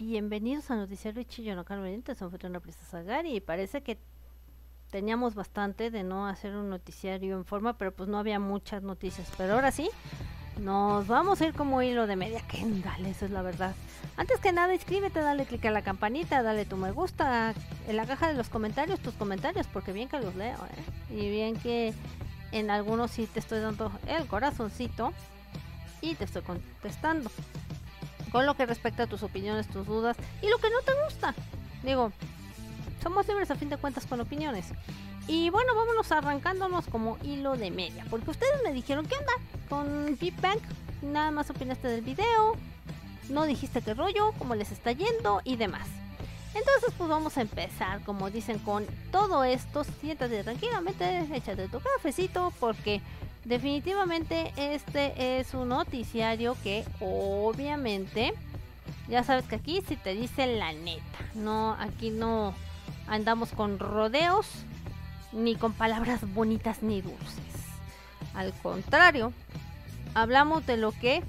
bienvenidos a Noticiario Chillo no Benítez, soy una Princesa Gary y parece que teníamos bastante de no hacer un noticiario en forma, pero pues no había muchas noticias, pero ahora sí, nos vamos a ir como hilo de media Kendall, eso es la verdad. Antes que nada, inscríbete, dale click a la campanita, dale tu me gusta en la caja de los comentarios, tus comentarios, porque bien que los leo, ¿eh? Y bien que en algunos sí te estoy dando el corazoncito y te estoy contestando. Con lo que respecta a tus opiniones, tus dudas y lo que no te gusta. Digo, somos libres a fin de cuentas con opiniones. Y bueno, vámonos arrancándonos como hilo de media. Porque ustedes me dijeron, ¿qué onda? Con Big Bang, nada más opinaste del video, no dijiste qué rollo, cómo les está yendo y demás. Entonces pues vamos a empezar, como dicen, con todo esto. Siéntate tranquilamente, échate tu cafecito porque definitivamente este es un noticiario que obviamente ya sabes que aquí si te dice la neta. No, aquí no andamos con rodeos ni con palabras bonitas ni dulces. Al contrario, hablamos de lo que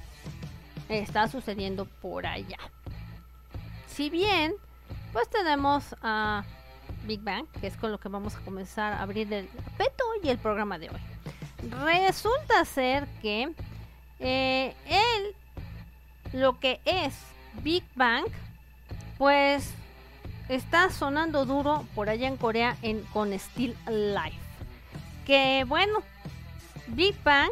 está sucediendo por allá. Si bien, pues tenemos a Big Bang, que es con lo que vamos a comenzar a abrir el peto y el programa de hoy. Resulta ser que eh, él, lo que es Big Bang, pues está sonando duro por allá en Corea en, con Still Life. Que bueno, Big Bang,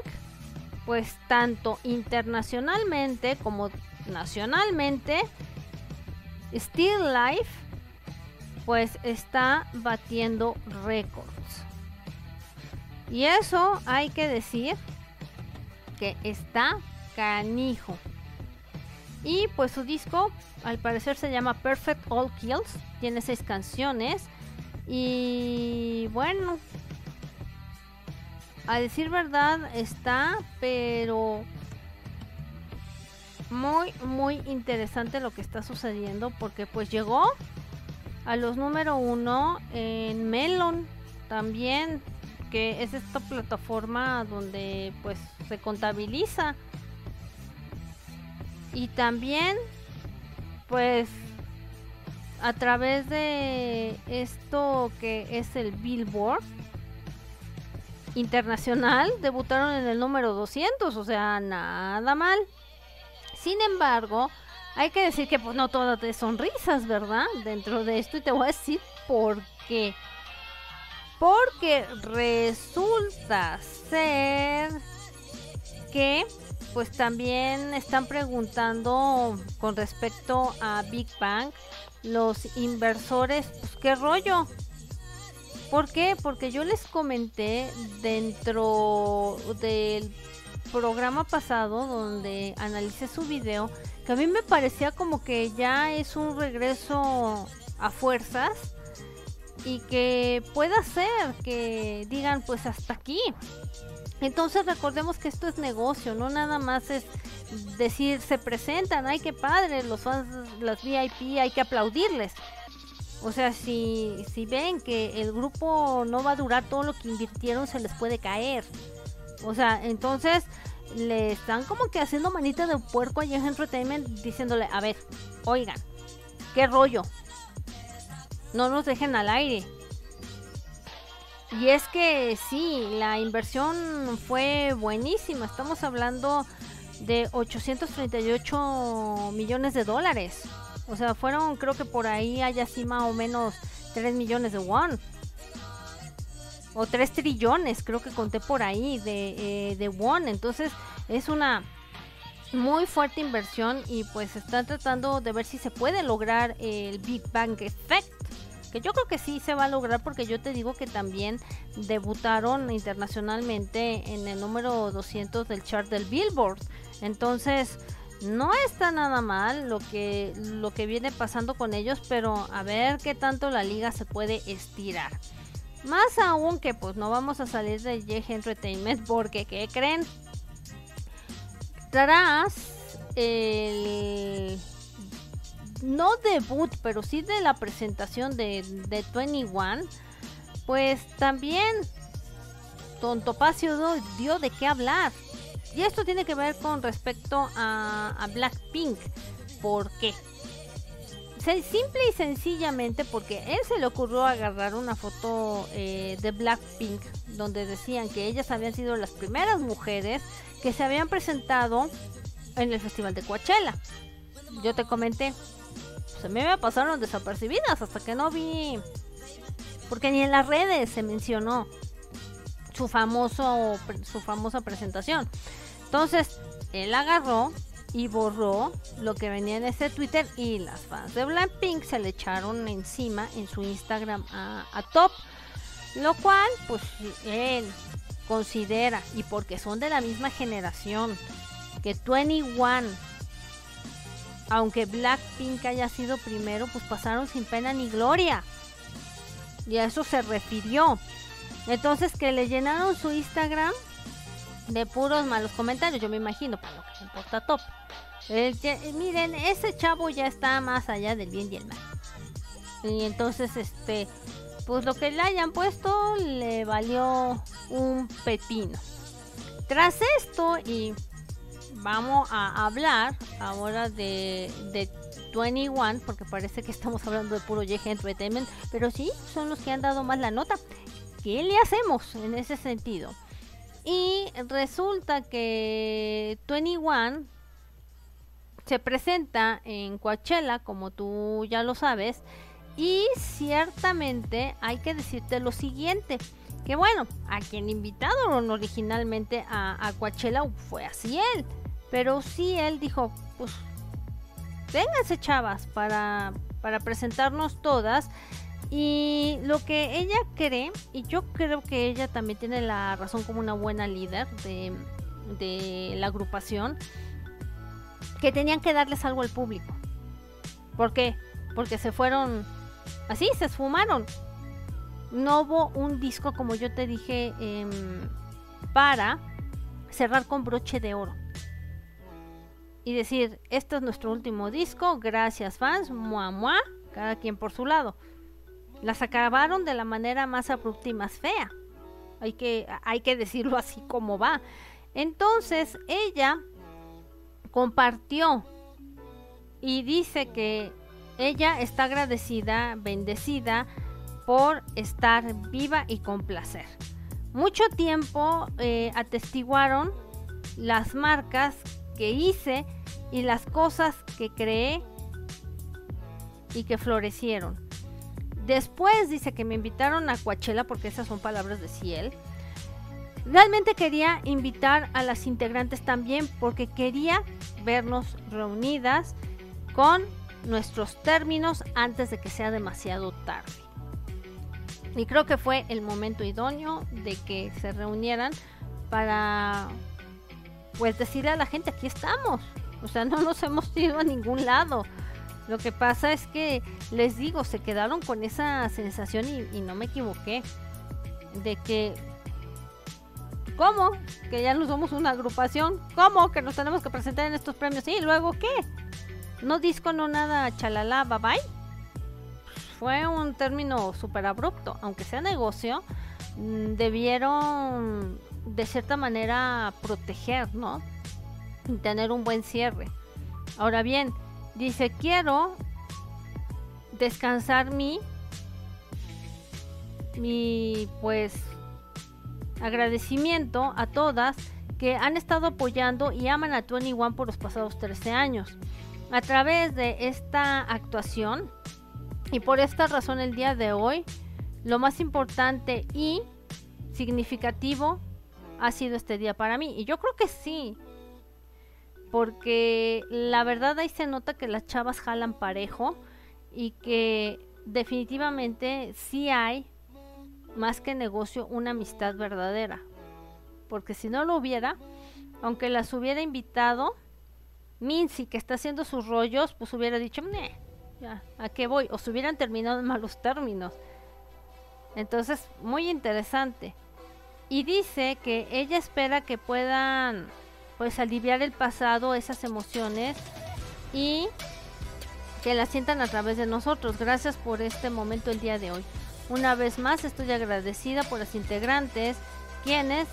pues tanto internacionalmente como nacionalmente, Still Life, pues está batiendo récords. Y eso hay que decir que está canijo. Y pues su disco al parecer se llama Perfect All Kills. Tiene seis canciones. Y bueno, a decir verdad está, pero muy, muy interesante lo que está sucediendo porque pues llegó a los número uno en Melon también, que es esta plataforma donde pues se contabiliza y también pues a través de esto que es el Billboard internacional debutaron en el número 200, o sea, nada mal. Sin embargo, hay que decir que pues no todo de sonrisas, ¿verdad? Dentro de esto y te voy a decir por qué. Porque resulta ser que pues también están preguntando con respecto a Big Bang los inversores, pues qué rollo. ¿Por qué? Porque yo les comenté dentro del programa pasado donde analicé su video que a mí me parecía como que ya es un regreso a fuerzas y que pueda ser que digan pues hasta aquí entonces recordemos que esto es negocio, no nada más es decir, se presentan, ay qué padre, los fans, los VIP, hay que aplaudirles. O sea, si, si ven que el grupo no va a durar todo lo que invirtieron, se les puede caer. O sea, entonces le están como que haciendo manita de puerco a en Entertainment diciéndole, a ver, oigan, qué rollo. No nos dejen al aire. Y es que sí, la inversión fue buenísima. Estamos hablando de 838 millones de dólares. O sea, fueron, creo que por ahí hay así más o menos 3 millones de won. O 3 trillones, creo que conté por ahí de, eh, de won. Entonces es una muy fuerte inversión y pues están tratando de ver si se puede lograr el Big Bang Effect que yo creo que sí se va a lograr porque yo te digo que también debutaron internacionalmente en el número 200 del chart del Billboard. Entonces, no está nada mal lo que lo que viene pasando con ellos, pero a ver qué tanto la liga se puede estirar. Más aún que pues no vamos a salir de J Entertainment porque ¿qué creen? Tras el no debut, pero sí de la presentación de, de 21, pues también Don Topacio dio de qué hablar. Y esto tiene que ver con respecto a, a Blackpink. ¿Por qué? simple y sencillamente porque él se le ocurrió agarrar una foto eh, de Blackpink donde decían que ellas habían sido las primeras mujeres que se habían presentado en el festival de Coachella. Yo te comenté, pues a mí me pasaron desapercibidas hasta que no vi, porque ni en las redes se mencionó su famoso, su famosa presentación. Entonces él agarró y borró lo que venía en ese Twitter y las fans de Blackpink se le echaron encima en su Instagram a, Top, lo cual pues él considera y porque son de la misma generación que 21 aunque Blackpink haya sido primero pues pasaron sin pena ni gloria y a eso se refirió entonces que le llenaron su Instagram de puros malos comentarios, yo me imagino, para lo que importa top. miren, ese chavo ya está más allá del bien y el mal. Y entonces, este, pues lo que le hayan puesto le valió un pepino. Tras esto, y vamos a hablar ahora de, de 21, porque parece que estamos hablando de puro Yeje Entertainment, pero sí, son los que han dado más la nota. ¿Qué le hacemos en ese sentido? Y resulta que 21 se presenta en Coachella, como tú ya lo sabes, y ciertamente hay que decirte lo siguiente, que bueno, a quien invitaron originalmente a, a Coachella fue así él, pero sí él dijo, pues vénganse chavas para, para presentarnos todas y lo que ella cree, y yo creo que ella también tiene la razón como una buena líder de, la agrupación, que tenían que darles algo al público. ¿Por qué? Porque se fueron así, se esfumaron. No hubo un disco, como yo te dije, em, para cerrar con broche de oro. Y decir, este es nuestro último disco, gracias fans, mua mua, cada quien por su lado las acabaron de la manera más abrupta y más fea. Hay que, hay que decirlo así como va. Entonces ella compartió y dice que ella está agradecida, bendecida por estar viva y con placer. Mucho tiempo eh, atestiguaron las marcas que hice y las cosas que creé y que florecieron. Después dice que me invitaron a Coachella, porque esas son palabras de Ciel. Realmente quería invitar a las integrantes también porque quería vernos reunidas con nuestros términos antes de que sea demasiado tarde. Y creo que fue el momento idóneo de que se reunieran para pues decirle a la gente aquí estamos. O sea, no nos hemos ido a ningún lado. Lo que pasa es que, les digo, se quedaron con esa sensación y, no me equivoqué. De que, ¿cómo? Que ya no somos una agrupación. ¿Cómo? Que nos tenemos que presentar en estos premios. ¿Y luego qué? No disco, no nada, chalala, bye bye. Fue un término súper abrupto. Aunque sea negocio, mm, debieron de cierta manera proteger, ¿no? Y tener un buen cierre. Ahora bien, Dice, quiero descansar mi, mi, pues, agradecimiento a todas que han estado apoyando y aman a 21 por los pasados 13 años. A través de esta actuación y por esta razón el día de hoy, lo más importante y significativo ha sido este día para mí. Y yo creo que sí, porque la verdad ahí se nota que las chavas jalan parejo y que definitivamente sí hay más que negocio una amistad verdadera. Porque si no lo hubiera, aunque las hubiera invitado, Mincy, que está haciendo sus rollos, pues hubiera dicho, ¿a qué voy? O se hubieran terminado en malos términos. Entonces, muy interesante. Y dice que ella espera que puedan pues aliviar el pasado, esas emociones y que las sientan a través de nosotros. Gracias por este momento el día de hoy. Una vez más estoy agradecida por las integrantes quienes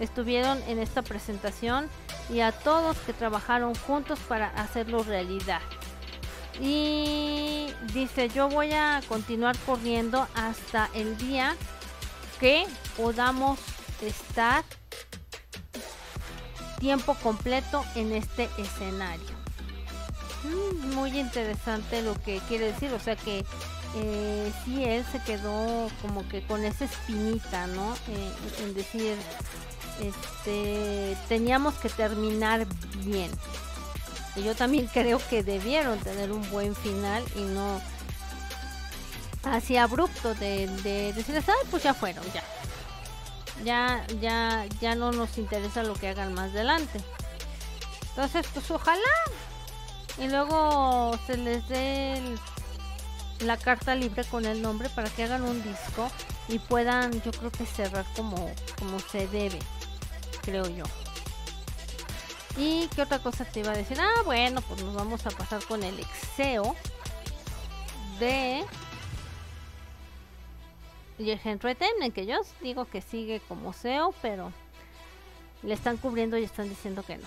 estuvieron en esta presentación y a todos que trabajaron juntos para hacerlo realidad. Y dice, yo voy a continuar corriendo hasta el día que podamos estar tiempo completo en este escenario. Mm, muy interesante lo que quiere decir, o sea que eh, sí él se quedó como que con esa espinita, ¿no? Eh, en decir, este, teníamos que terminar bien. Yo también creo que debieron tener un buen final y no así abrupto de, de decirles, ay, pues ya fueron, ya. Ya, ya, ya no nos interesa lo que hagan más adelante. Entonces, pues ojalá. Y luego se les dé la carta libre con el nombre para que hagan un disco y puedan, yo creo que cerrar como, como se debe, creo yo. ¿Y qué otra cosa te iba a decir? Ah, bueno, pues nos vamos a pasar con el exeo de y el Entertainment, que yo digo que sigue como SEO, pero le están cubriendo y están diciendo que no.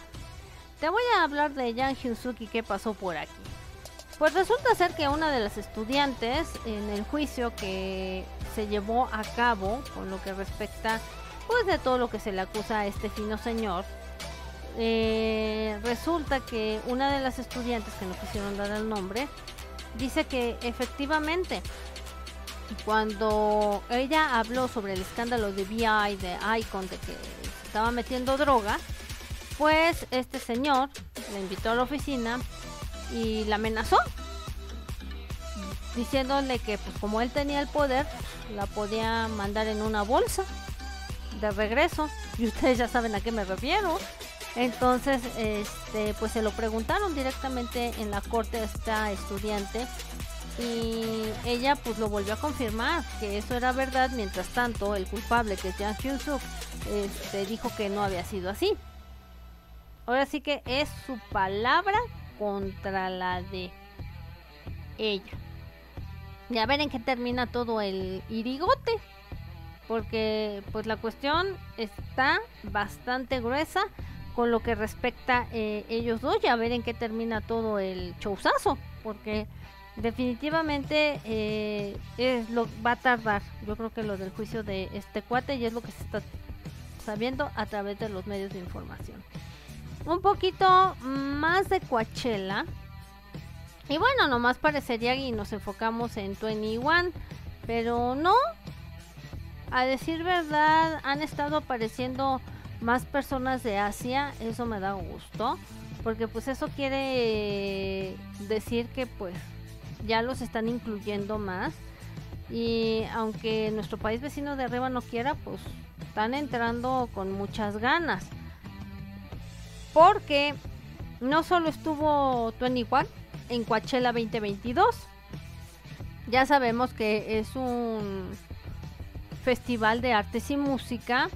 Te voy a hablar de Yang Hyun-suk qué pasó por aquí. Pues resulta ser que una de las estudiantes en el juicio que se llevó a cabo con lo que respecta pues de todo lo que se le acusa a este fino señor, eh, resulta que una de las estudiantes que no quisieron dar el nombre dice que efectivamente cuando ella habló sobre el escándalo de VI, de Icon, de que estaba metiendo droga, pues este señor le invitó a la oficina y la amenazó, diciéndole que pues como él tenía el poder, la podía mandar en una bolsa de regreso. Y ustedes ya saben a qué me refiero. Entonces, este, pues se lo preguntaron directamente en la corte a esta estudiante y ella pues lo volvió a confirmar que eso era verdad mientras tanto el culpable que es Jang Hyun Suk este, dijo que no había sido así. Ahora sí que es su palabra contra la de ella. Y a ver en qué termina todo el irigote porque pues la cuestión está bastante gruesa con lo que respecta eh, ellos dos y a ver en qué termina todo el showzazo porque definitivamente eh, es lo va a tardar yo creo que lo del juicio de este cuate y es lo que se está sabiendo a través de los medios de información. Un poquito más de Coachella. Y bueno nomás parecería y nos enfocamos en 21 pero no. A decir verdad han estado apareciendo más personas de Asia eso me da gusto porque pues eso quiere decir que pues ya los están incluyendo más. Y aunque nuestro país vecino de arriba no quiera, pues están entrando con muchas ganas. Porque no solo estuvo 21 en Coachella 2022, ya sabemos que es un festival de artes y música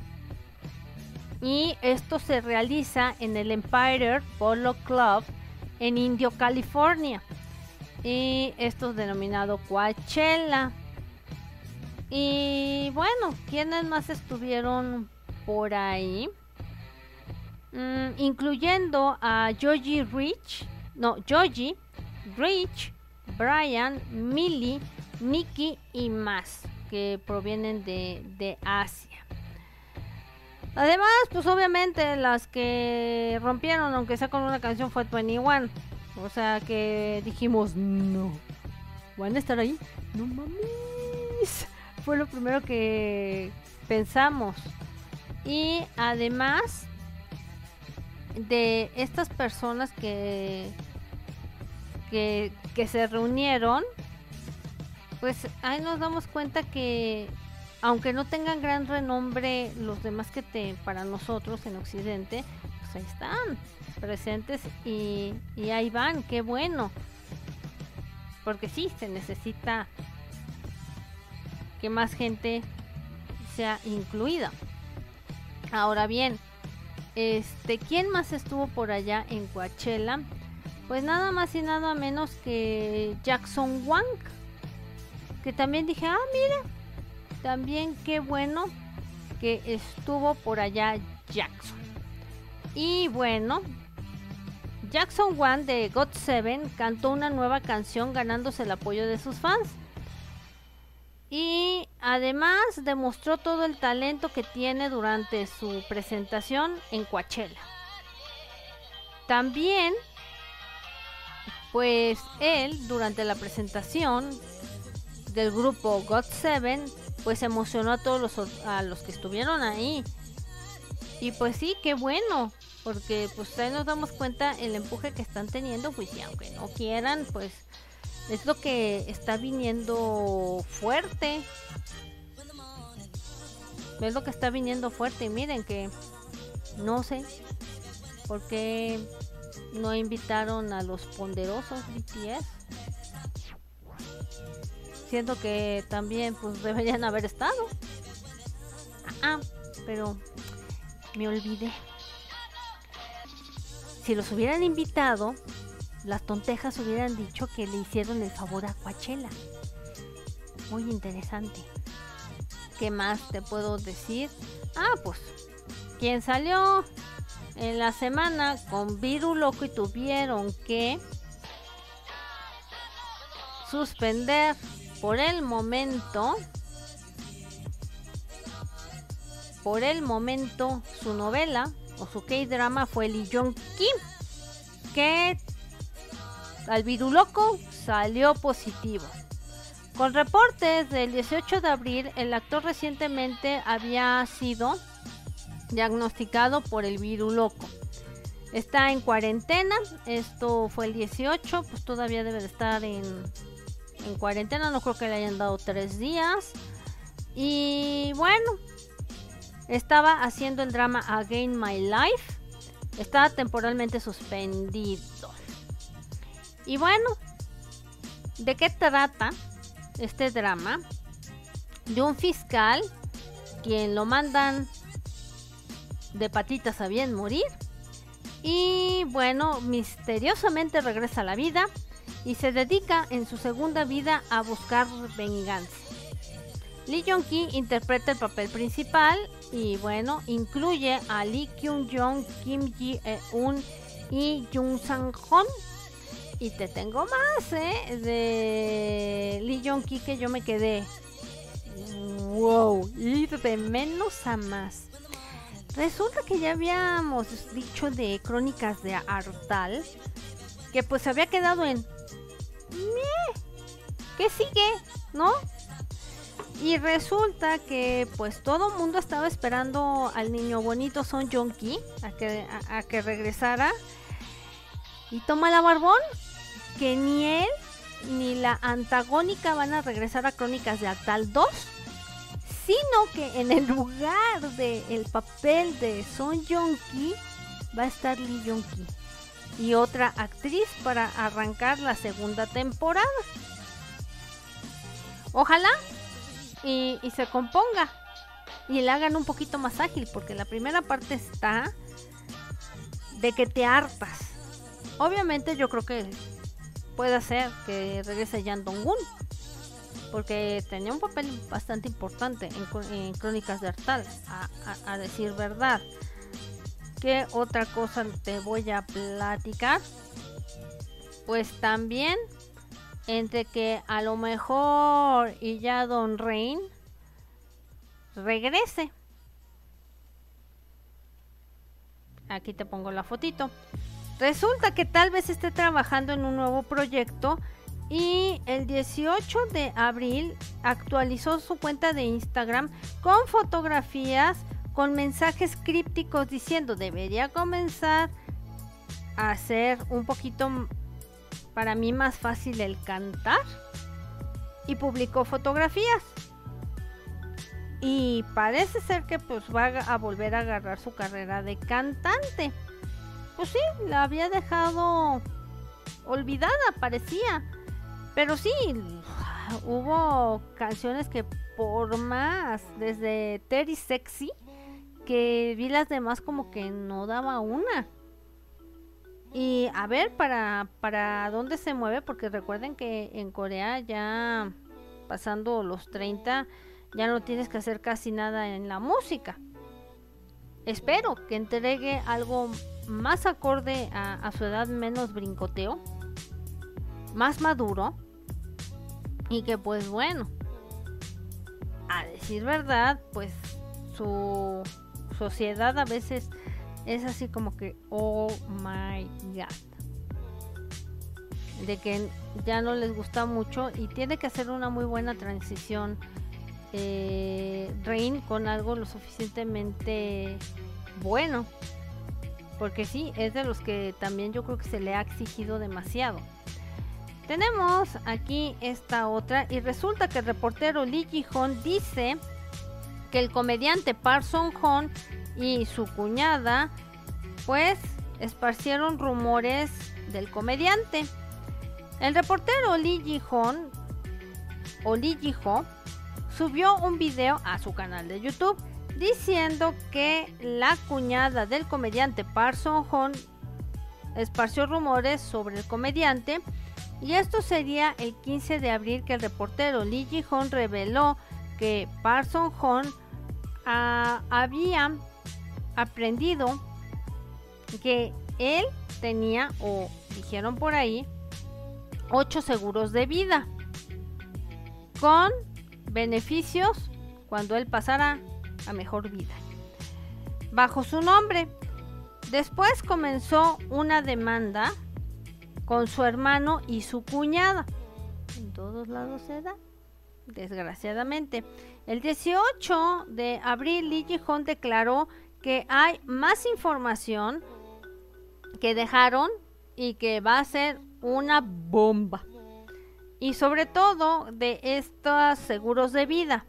y esto se realiza en el Empire Polo Club en Indio, California y esto es denominado Coachella. Y bueno, ¿quiénes más estuvieron por ahí? Mm, incluyendo a Joji Rich, no, Joji, Rich, Brian, Millie, Mickey y más que provienen de, de Asia. Además, pues obviamente las que rompieron, aunque sea con una canción, fue 21. O sea que dijimos, no. ¿Van a estar ahí? No mames. Fue lo primero que pensamos. Y además de estas personas que, que, se reunieron, pues ahí nos damos cuenta que aunque no tengan gran renombre los demás que te para nosotros en Occidente, pues ahí están presentes y, ahí van, qué bueno. Porque sí, se necesita que más gente sea incluida. Ahora bien, este, ¿quién más estuvo por allá en Coachella? Pues nada más y nada menos que Jackson Wang. Que también dije, ah, mira, también qué bueno que estuvo por allá Jackson. Y bueno, Jackson One de God Seven cantó una nueva canción ganándose el apoyo de sus fans. Y además demostró todo el talento que tiene durante su presentación en Coachella. También, pues él durante la presentación del grupo God Seven, pues emocionó a todos los, a los que estuvieron ahí. Y pues sí, qué bueno, porque pues ahí nos damos cuenta el empuje que están teniendo, pues y aunque no quieran, pues es lo que está viniendo fuerte. Es lo que está viniendo fuerte. Y miren que no sé por qué no invitaron a los ponderosos BTS. Siento que también pues deberían haber estado. Ah, pero me olvidé. Si los hubieran invitado, las tontejas hubieran dicho que le hicieron el favor a Coachella. Muy interesante. ¿Qué más te puedo decir? Ah, pues, quien salió en la semana con Viru Loco y tuvieron que suspender por el momento por el momento su novela o su K-drama fue Lee Jong Kim que al viruloco salió positivo. Con reportes del 18 de abril, el actor recientemente había sido diagnosticado por el viruloco. Está en cuarentena, esto fue el 18, pues todavía debe de estar en, en cuarentena, no creo que le hayan dado tres días. Y bueno, estaba haciendo el drama Again My Life, estaba temporalmente suspendido. Y bueno, ¿de qué trata este drama? De un fiscal quien lo mandan de patitas a bien morir. Y bueno, misteriosamente regresa a la vida y se dedica en su segunda vida a buscar venganza. Lee Jong-ki interpreta el papel principal y bueno, incluye a Lee Kyung-jong, Kim Ji-eun y Jung Sang-hon y te tengo más, ¿eh? De Lee Jong Ki que yo me quedé. Wow, ir de menos a más. Resulta que ya habíamos dicho de Crónicas de Artal que pues se había quedado en. ¿Qué sigue? ¿No? Y resulta que pues todo el mundo estaba esperando al niño bonito Son Jong Ki a que, a que regresara. Y toma la barbón que ni él ni la antagónica van a regresar a Crónicas de Atal 2, sino que en el lugar del el papel de Son Jong-ki va a estar Lee Jong-ki y otra actriz para arrancar la segunda temporada. Ojalá y, se componga y la hagan un poquito más ágil, porque la primera parte está de que te hartas. Obviamente yo creo que puede ser que regrese Jan Dong-un, porque tenía un papel bastante importante en, Crónicas de Artal, a, decir verdad. ¿Qué otra cosa te voy a platicar? Pues también entre que a lo mejor y ya Don Rain regrese. Aquí te pongo la fotito. Resulta que tal vez esté trabajando en un nuevo proyecto y el 18 de abril actualizó su cuenta de Instagram con fotografías con mensajes crípticos diciendo debería comenzar a ser un poquito para mí más fácil el cantar y publicó fotografías y parece ser que pues va a volver a agarrar su carrera de cantante pues sí, la había dejado olvidada, parecía. Pero sí, hubo canciones que por más, desde Terry Sexy, que vi las demás como que no daba una. Y a ver para, para dónde se mueve, porque recuerden que en Corea ya pasando los 30 ya no tienes que hacer casi nada en la música. espero que entregue algo más acorde a, su edad, menos brincoteo, más maduro y que pues bueno, a decir verdad, pues su sociedad a veces es así como que, oh my god. De que ya no les gusta mucho y tiene que hacer una muy buena transición eh, Rain con algo lo suficientemente bueno. Porque sí, es de los que también yo creo que se le ha exigido demasiado. Tenemos aquí esta otra y resulta que el reportero Lee Ji-hon dice que el comediante Parson Hon y su cuñada pues esparcieron rumores del comediante. El reportero Lee Ji-hon o Lee Ji-ho subió un video a su canal de YouTube diciendo que la cuñada del comediante Parson Hon esparció rumores sobre el comediante y esto sería el 15 de abril que el reportero Lee Ji-hon reveló que Parson Hon ah, había aprendido que él tenía, o dijeron por ahí, ocho seguros de vida con beneficios cuando él pasara a mejor vida. Bajo su nombre. Después comenzó una demanda con su hermano y su cuñada. En todos lados se da, desgraciadamente. El 18 de abril, Lee declaró que hay más información que dejaron y que va a ser una bomba. Y sobre todo de estos seguros de vida.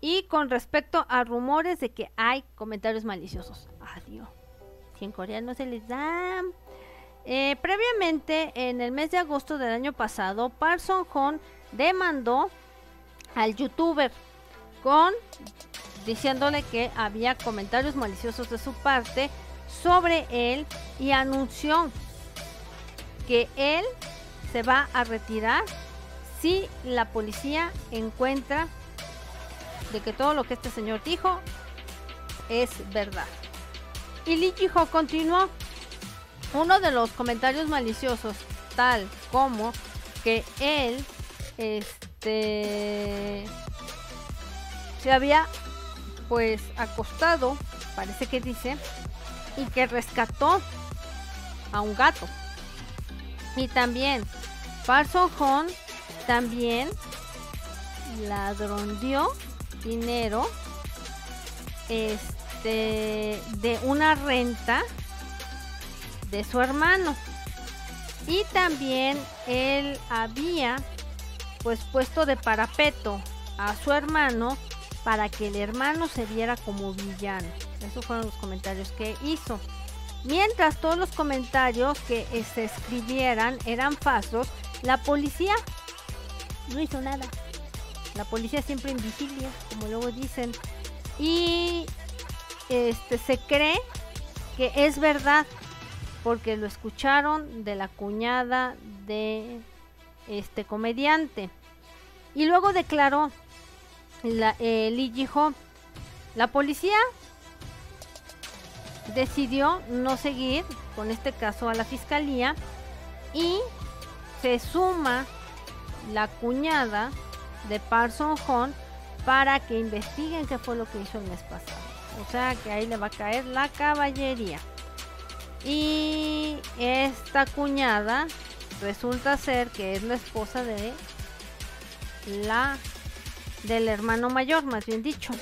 Y con respecto a rumores de que hay comentarios maliciosos. Adiós. Si en coreano se les da. Eh, previamente, en el mes de agosto del año pasado, Parson Hon demandó al youtuber con diciéndole que había comentarios maliciosos de su parte sobre él y anunció que él se va a retirar si la policía encuentra de que todo lo que este señor dijo es verdad. Y Lee Ji-ho continuó. Uno de los comentarios maliciosos, tal como que él este se había pues acostado, parece que dice, y que rescató a un gato. Y también Parson Hon también ladrondió dinero este de una renta de su hermano. Y también él había pues puesto de parapeto a su hermano para que el hermano se viera como villano. Esos fueron los comentarios que hizo. Mientras todos los comentarios que se escribieran eran falsos, la policía no hizo nada. La policía siempre invisible, como luego dicen. Y este se cree que es verdad porque lo escucharon de la cuñada de este comediante. Y luego declaró la, eh, la policía decidió no seguir con este caso a la fiscalía y se suma la cuñada de Parson Hon para que investiguen qué fue lo que hizo el mes pasado. O sea que ahí le va a caer la caballería. Y esta cuñada resulta ser que es la esposa de la del hermano mayor, más bien dicho.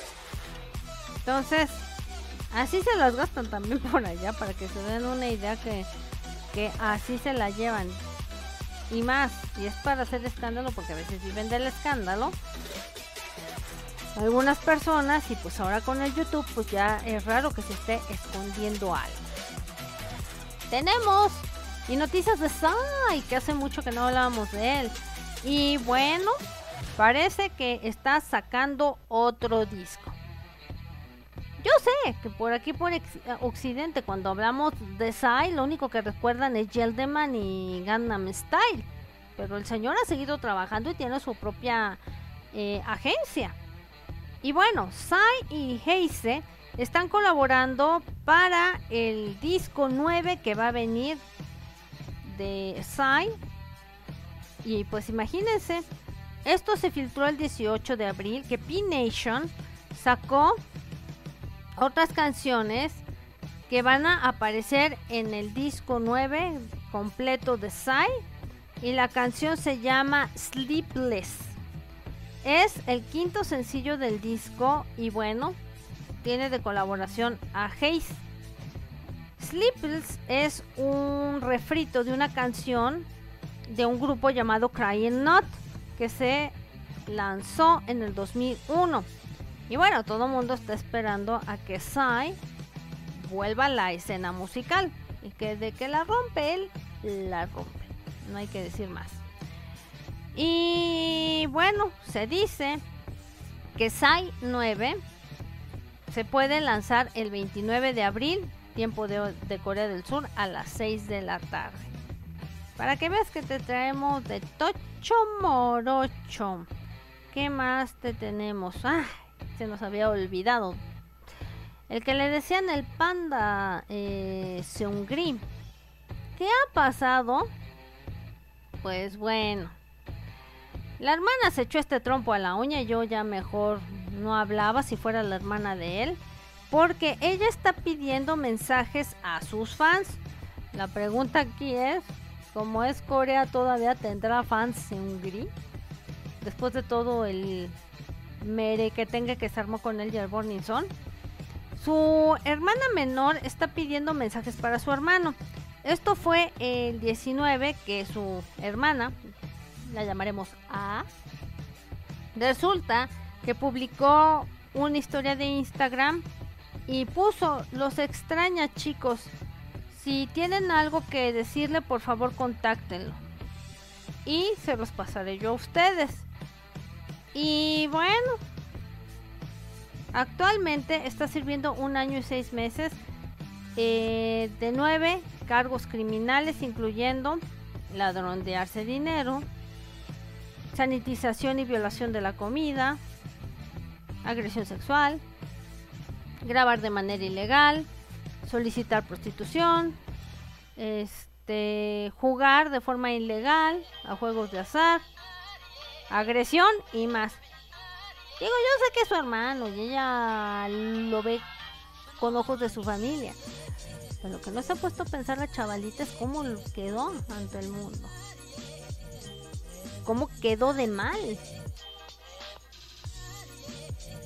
Entonces, Así se las gastan también por allá para que se den una idea que, que así se la llevan. Y más, y es para hacer escándalo porque a veces viven del escándalo. Algunas personas y pues ahora con el YouTube pues ya es raro que se esté escondiendo algo. Tenemos y noticias de Sai, que hace mucho que no hablábamos de él. Y bueno, parece que está sacando otro disco. Yo sé que por aquí, por eh, Occidente, cuando hablamos de Psy, lo único que recuerdan es Geldeman y Gangnam Style. Pero el señor ha seguido trabajando y tiene su propia eh, agencia. Y bueno, Psy y Heise están colaborando para el disco 9 que va a venir de Psy. Y pues imagínense, esto se filtró el 18 de abril que P-Nation sacó otras canciones que van a aparecer en el disco 9 completo de Psy y la canción se llama Sleepless. Es el quinto sencillo del disco y bueno, tiene de colaboración a Haze. Sleepless es un refrito de una canción de un grupo llamado Crying Not que se lanzó en el 2001. Y bueno, todo el mundo está esperando a que Psy vuelva a la escena musical. Y que de que la rompe él, la rompe. No hay que decir más. Y bueno, se dice que Psy 9 se puede lanzar el 29 de abril, tiempo de, de, Corea del Sur, a las 6 de la tarde. Para que veas que te traemos de Tocho Morocho. ¿Qué más te tenemos? Ah, se nos había olvidado. El que le decían el panda eh, Seungri. ¿Qué ha pasado? Pues bueno. La hermana se echó este trompo a la uña yo ya mejor no hablaba si fuera la hermana de él. Porque ella está pidiendo mensajes a sus fans. La pregunta aquí es, ¿cómo es Corea todavía tendrá fans en Hungría? Después de todo el mere que tenga que se armó con el Borninson. Su hermana menor está pidiendo mensajes para su hermano. Esto fue el 19 que su hermana, la llamaremos A, resulta que publicó una historia de Instagram y puso, los extraña chicos, si tienen algo que decirle por favor contáctenlo y se los pasaré yo a ustedes. Y bueno, actualmente está sirviendo un año y seis meses eh, de nueve cargos criminales, incluyendo ladrón de arce dinero, sanitización y violación de la comida, agresión sexual, grabar de manera ilegal, solicitar prostitución, este, jugar de forma ilegal a juegos de azar, agresión y más. Digo, yo sé que es su hermano y ella lo ve con ojos de su familia. Pero lo que no se ha puesto a pensar la chavalita es cómo quedó ante el mundo. Cómo quedó de mal.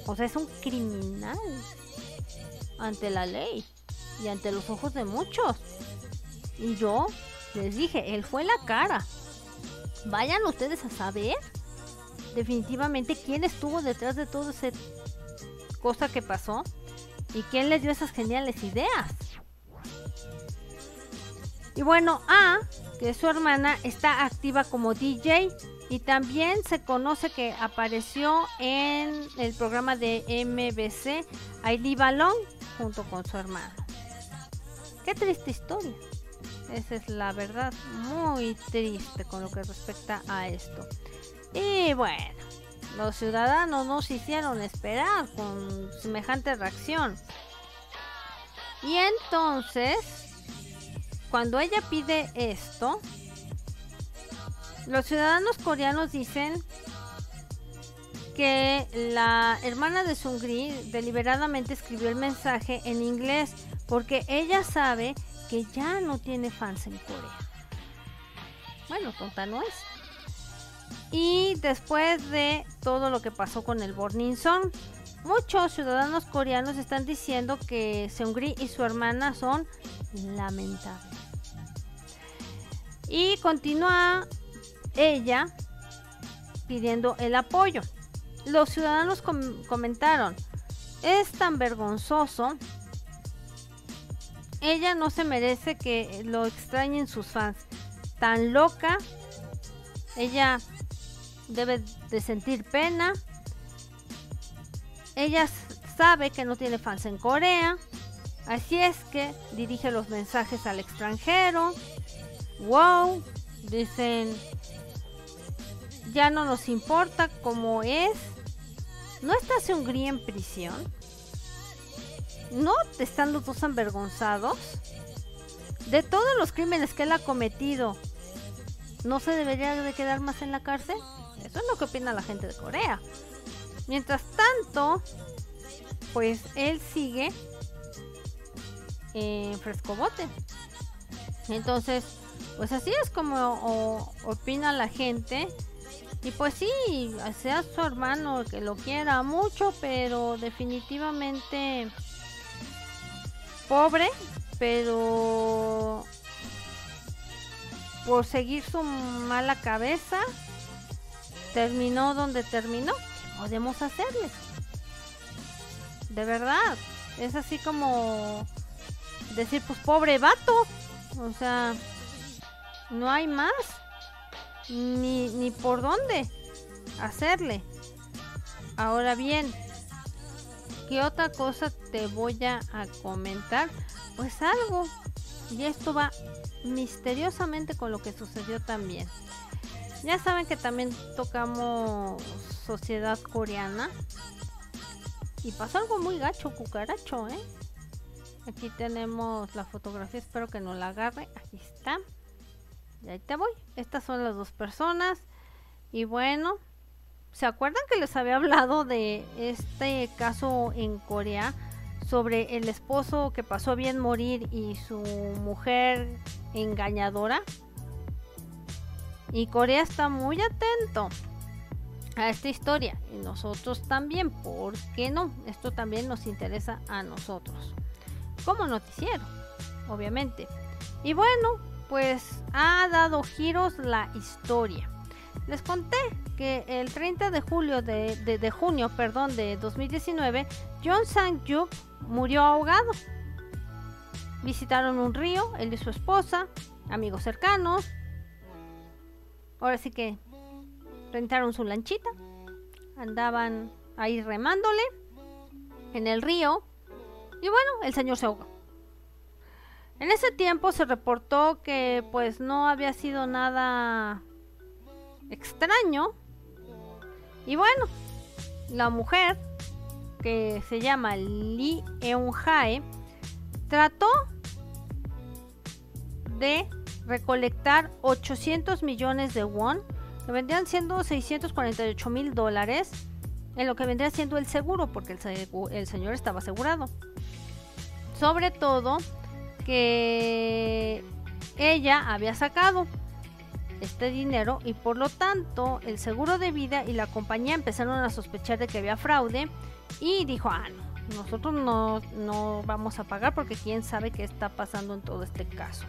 O sea, es un criminal ante la ley y ante los ojos de muchos. Y yo les dije, él fue la cara. Vayan ustedes a saber definitivamente quién estuvo detrás de toda esa cosa que pasó y quién les dio esas geniales ideas. Y bueno, A, que es su hermana, está activa como DJ y también se conoce que apareció en el programa de MBC Ailey Balón junto con su hermano. Qué triste historia. Esa es la verdad, muy triste con lo que respecta a esto. Y bueno, los ciudadanos nos hicieron esperar con semejante reacción. Y entonces, cuando ella pide esto, los ciudadanos coreanos dicen que la hermana de Sungri deliberadamente escribió el mensaje en inglés porque ella sabe que ya no tiene fans en Corea. Bueno, tonta no es. Y después de todo lo que pasó con el Burning Song, muchos ciudadanos coreanos están diciendo que Seungri y su hermana son lamentables. Y continúa ella pidiendo el apoyo. Los ciudadanos comentaron, es tan vergonzoso, ella no se merece que lo extrañen sus fans, tan loca, ella debe de sentir pena. Ella sabe que no tiene fans en Corea. Así es que dirige los mensajes al extranjero. Wow, dicen, ya no nos importa cómo es. ¿No está Hungría en prisión? ¿No están los dos avergonzados? De todos los crímenes que él ha cometido, ¿no se debería de quedar más en la cárcel? Eso es lo que opina la gente de Corea. Mientras tanto, pues él sigue en frescobote. Entonces, pues así es como opina la gente. Y pues sí, sea su hermano que lo quiera mucho, pero definitivamente pobre, pero por seguir su mala cabeza, terminó donde terminó. Podemos hacerle. De verdad. Es así como decir, pues pobre vato. O sea, no hay más. Ni, ni por dónde hacerle. Ahora bien, ¿qué otra cosa te voy a, comentar? Pues algo. Y esto va misteriosamente con lo que sucedió también. Ya saben que también tocamos sociedad coreana. Y pasó algo muy gacho, cucaracho, ¿eh? Aquí tenemos la fotografía, espero que no la agarre. Aquí está. Y ahí te voy. Estas son las dos personas. Y bueno, ¿se acuerdan que les había hablado de este caso en Corea? Sobre el esposo que pasó bien morir y su mujer engañadora. Y Corea está muy atento a esta historia. Y nosotros también, ¿por qué no? Esto también nos interesa a nosotros. Como noticiero, obviamente. Y bueno, pues ha dado giros la historia. Les conté que el 30 de julio de, de, junio, perdón, de 2019, John Sang-juk murió ahogado. Visitaron un río, él y su esposa, amigos cercanos, Ahora sí que rentaron su lanchita, andaban ahí remándole en el río y bueno, el señor se ahogó. En ese tiempo se reportó que pues no había sido nada extraño. Y bueno, la mujer que se llama Lee Eun-jae trató de recolectar 800 millones de won, que vendrían siendo 648 mil dólares, en lo que vendría siendo el seguro, porque el, señor estaba asegurado. Sobre todo que ella había sacado este dinero y por lo tanto el seguro de vida y la compañía empezaron a sospechar de que había fraude y dijo, ah, no, nosotros no, no vamos a pagar porque quién sabe qué está pasando en todo este caso.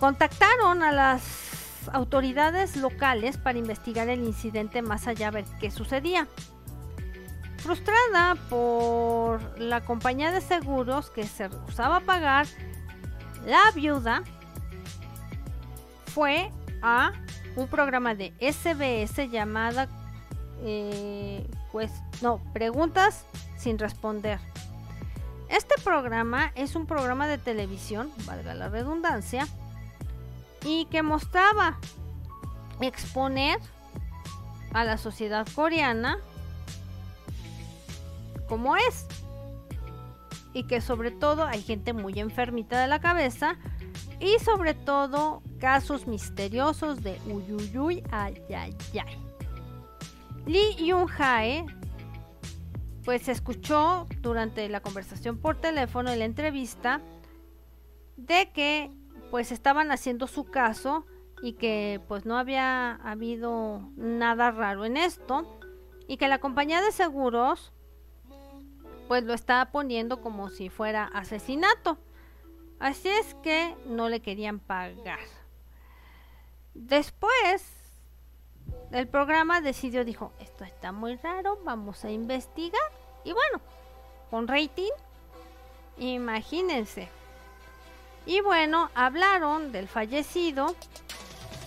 Contactaron a las autoridades locales para investigar el incidente más allá a ver qué sucedía. Frustrada por la compañía de seguros que se rehusaba a pagar, la viuda fue a un programa de SBS llamada eh, pues no preguntas sin responder. Este programa es un programa de televisión, valga la redundancia, y que mostraba exponer a la sociedad coreana como es y que sobre todo hay gente muy enfermita de la cabeza y sobre todo casos misteriosos de uyuyuy ayayay. Lee Yun-jae pues escuchó durante la conversación por teléfono y la entrevista de que pues estaban haciendo su caso y que pues no había habido nada raro en esto y que la compañía de seguros pues lo estaba poniendo como si fuera asesinato. Así es que no le querían pagar. Después el programa decidió, dijo, esto está muy raro, vamos a investigar. Y bueno, con rating, imagínense, y bueno, hablaron del fallecido,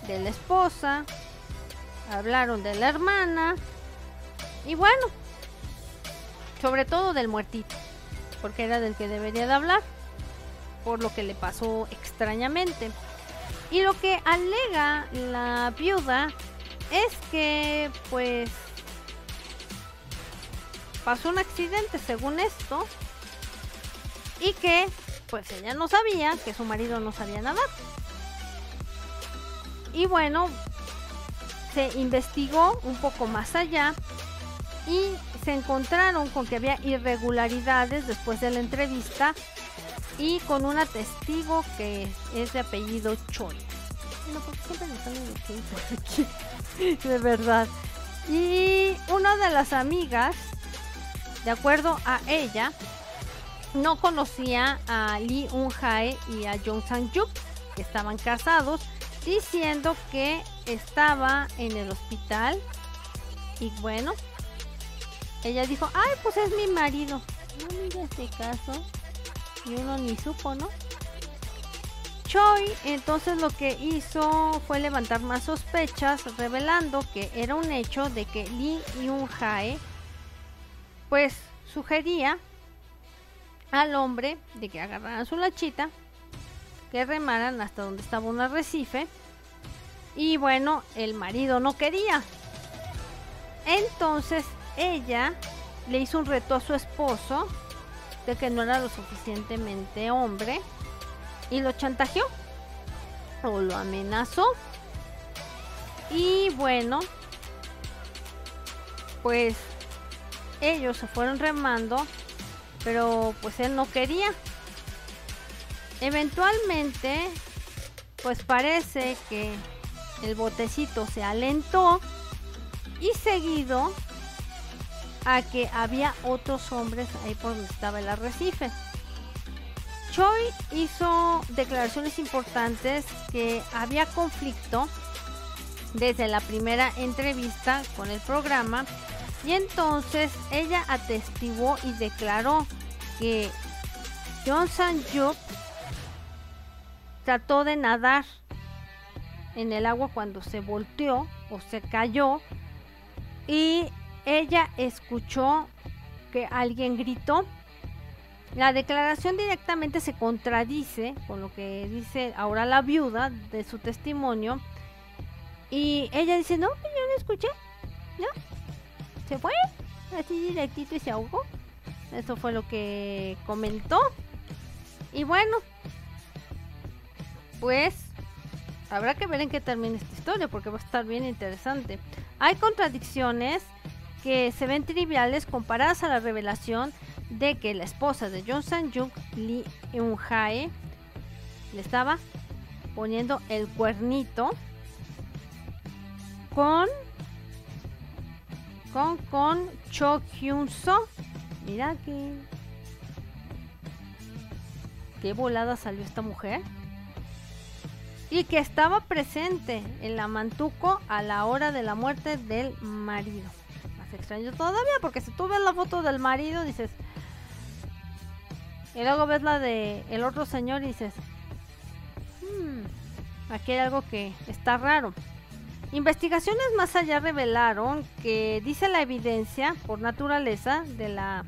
de la esposa, hablaron de la hermana y bueno, sobre todo del muertito, porque era del que debería de hablar, por lo que le pasó extrañamente. Y lo que alega la viuda es que pues pasó un accidente según esto y que pues ella no sabía que su marido no sabía nadar. Y bueno, se investigó un poco más allá y se encontraron con que había irregularidades después de la entrevista y con una testigo que es de apellido Choi. de verdad. Y una de las amigas, de acuerdo a ella, no conocía a Lee Un-jae y a Jung Sang-juk, que estaban casados, diciendo que estaba en el hospital. Y bueno, ella dijo, ay, pues es mi marido. No mira este caso. Y uno ni supo, ¿no? Choi entonces lo que hizo fue levantar más sospechas, revelando que era un hecho de que Lee Yun-jae pues sugería al hombre de que agarraran su lachita, que remaran hasta donde estaba un arrecife y bueno, el marido no quería. Entonces ella le hizo un reto a su esposo que no era lo suficientemente hombre y lo chantajeó o lo amenazó. Y bueno, pues ellos se fueron remando, pero pues él no quería. Eventualmente, pues parece que el botecito se alentó y seguido a que había otros hombres ahí por donde estaba el arrecife. Choi hizo declaraciones importantes que había conflicto desde la primera entrevista con el programa y entonces ella atestiguó y declaró que John San trató de nadar en el agua cuando se volteó o se cayó y ella escuchó que alguien gritó la declaración directamente se contradice con lo que dice ahora la viuda de su testimonio. Y ella dice, no, yo no escuché. ¿No? Se fue así directito y se ahogó. Eso fue lo que comentó. Y bueno, pues habrá que ver en qué termina esta historia porque va a estar bien interesante. Hay contradicciones que se ven triviales comparadas a la revelación de que la esposa de John Sang-juk, Lee Eun-jae, le estaba poniendo el cuernito con con con Cho Hyun-so. Mira que qué volada salió esta mujer. Y que estaba presente en la Mantuco a la hora de la muerte del marido. Extraño todavía, porque si tú ves la foto del marido, dices, y luego ves la de el otro señor y dices, hmm, aquí hay algo que está raro. Investigaciones más allá revelaron que dice la evidencia por naturaleza de la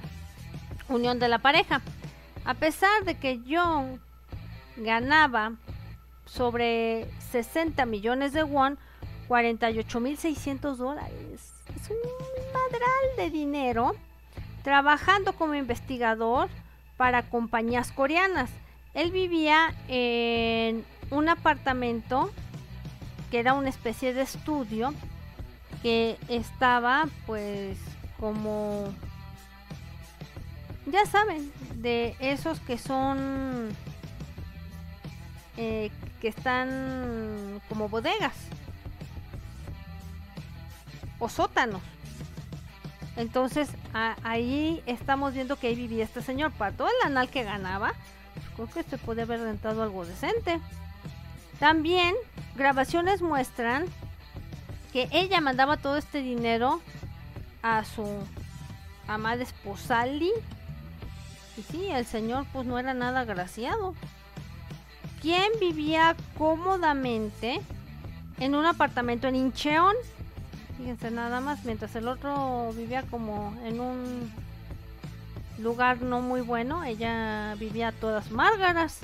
unión de la pareja. A pesar de que John ganaba sobre 60 millones de won, 48.600 dólares. Es un de dinero trabajando como investigador para compañías coreanas. Él vivía en un apartamento que era una especie de estudio que estaba pues como ya saben de esos que son eh, que están como bodegas o sótanos entonces ahí estamos viendo que ahí vivía este señor. Para todo el anal que ganaba, pues, creo que se puede haber rentado algo decente. También grabaciones muestran que ella mandaba todo este dinero a su amada esposa Lee. Y sí, el señor pues no era nada agraciado. Quien vivía cómodamente en un apartamento en Incheon Fíjense nada más, mientras el otro vivía como en un lugar no muy bueno, ella vivía todas márgaras.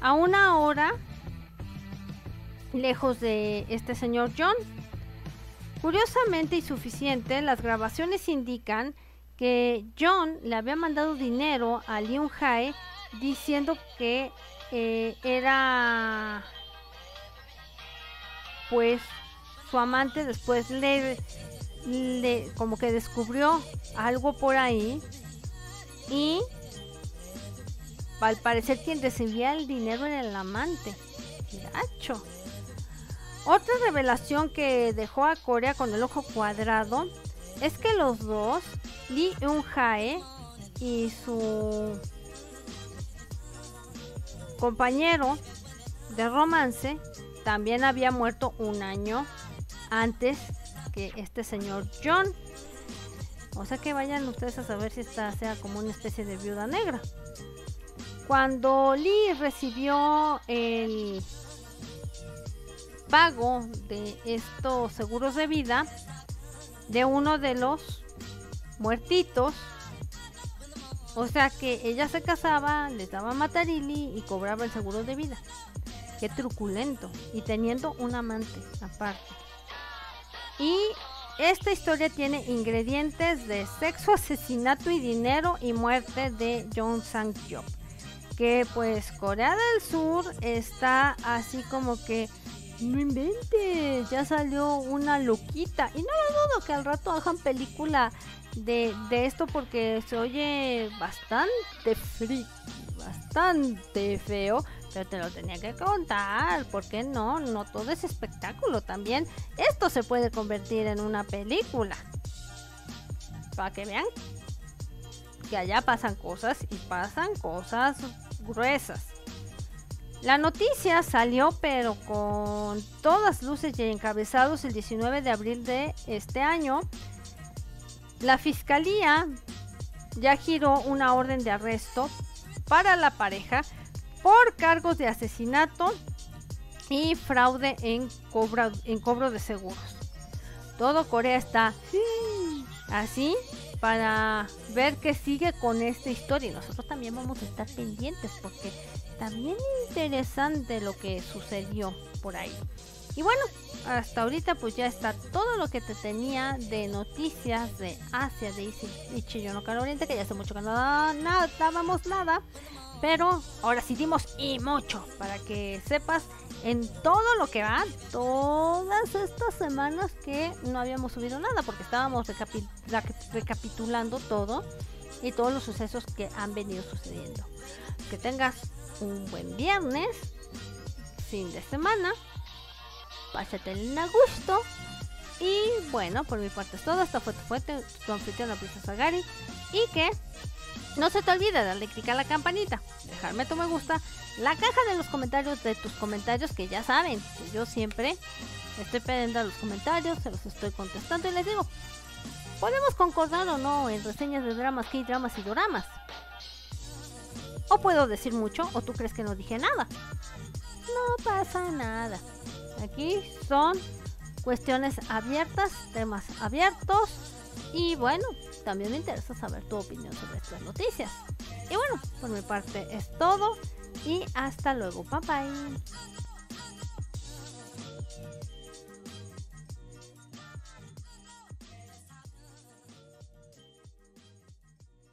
A una hora, lejos de este señor John. Curiosamente y suficiente, las grabaciones indican que John le había mandado dinero a Leon Hae diciendo que eh, era pues su amante después le, como que descubrió algo por ahí y al parecer quien recibía el dinero era el amante. Gacho. Otra revelación que dejó a Corea con el ojo cuadrado es que los dos, Lee Eun-jae y su compañero de romance, también había muerto un año antes que este señor John. O sea que vayan ustedes a saber si esta sea como una especie de viuda negra. Cuando Lee recibió el pago de estos seguros de vida de uno de los muertitos, o sea que ella se casaba, les daba matarili y cobraba el seguro de vida. Qué truculento. Y teniendo un amante aparte. Y esta historia tiene ingredientes de sexo, asesinato y dinero y muerte de John Sang-kyop que pues Corea del Sur está así como que no inventes, ya salió una loquita. Y no lo dudo que al rato hagan película de, de esto porque se oye bastante frío, bastante feo. Pero te lo tenía que contar, ¿por qué no? No todo es espectáculo también. Esto se puede convertir en una película. Para que vean que allá pasan cosas y pasan cosas gruesas. La noticia salió pero con todas luces y encabezados el 19 de abril de este año. La fiscalía ya giró una orden de arresto para la pareja por cargos de asesinato y fraude en, en cobro de seguros. Todo Corea está así para ver qué sigue con esta historia. Y nosotros también vamos a estar pendientes porque también interesante lo que sucedió por ahí. Y bueno, hasta ahorita pues ya está todo lo que te tenía de noticias de Asia, de Ichiyono Oriente, que ya hace mucho que no nada, dábamos nada. Pero ahora sí dimos y mucho para que sepas en todo lo que va, todas estas semanas que no habíamos subido nada porque estábamos recapitulando todo y todos los sucesos que han venido sucediendo. Que tengas un buen viernes, fin de semana, pásate en a gusto. Y bueno, por mi parte es todo. Esta fue tu fuente, tu anfitriona Princesa Gary. Y que no se te olvide darle clic a la campanita, dejarme tu me gusta, la caja de los comentarios de tus comentarios que ya saben que yo siempre estoy pendiente a los comentarios, se los estoy contestando y les digo, podemos concordar o no en reseñas de dramas, que dramas y doramas. O puedo decir mucho o tú crees que no dije nada. No pasa nada. Aquí son cuestiones abiertas, temas abiertos y bueno, también me interesa saber tu opinión sobre estas noticias. Y bueno, por mi parte es todo y hasta luego. Bye bye.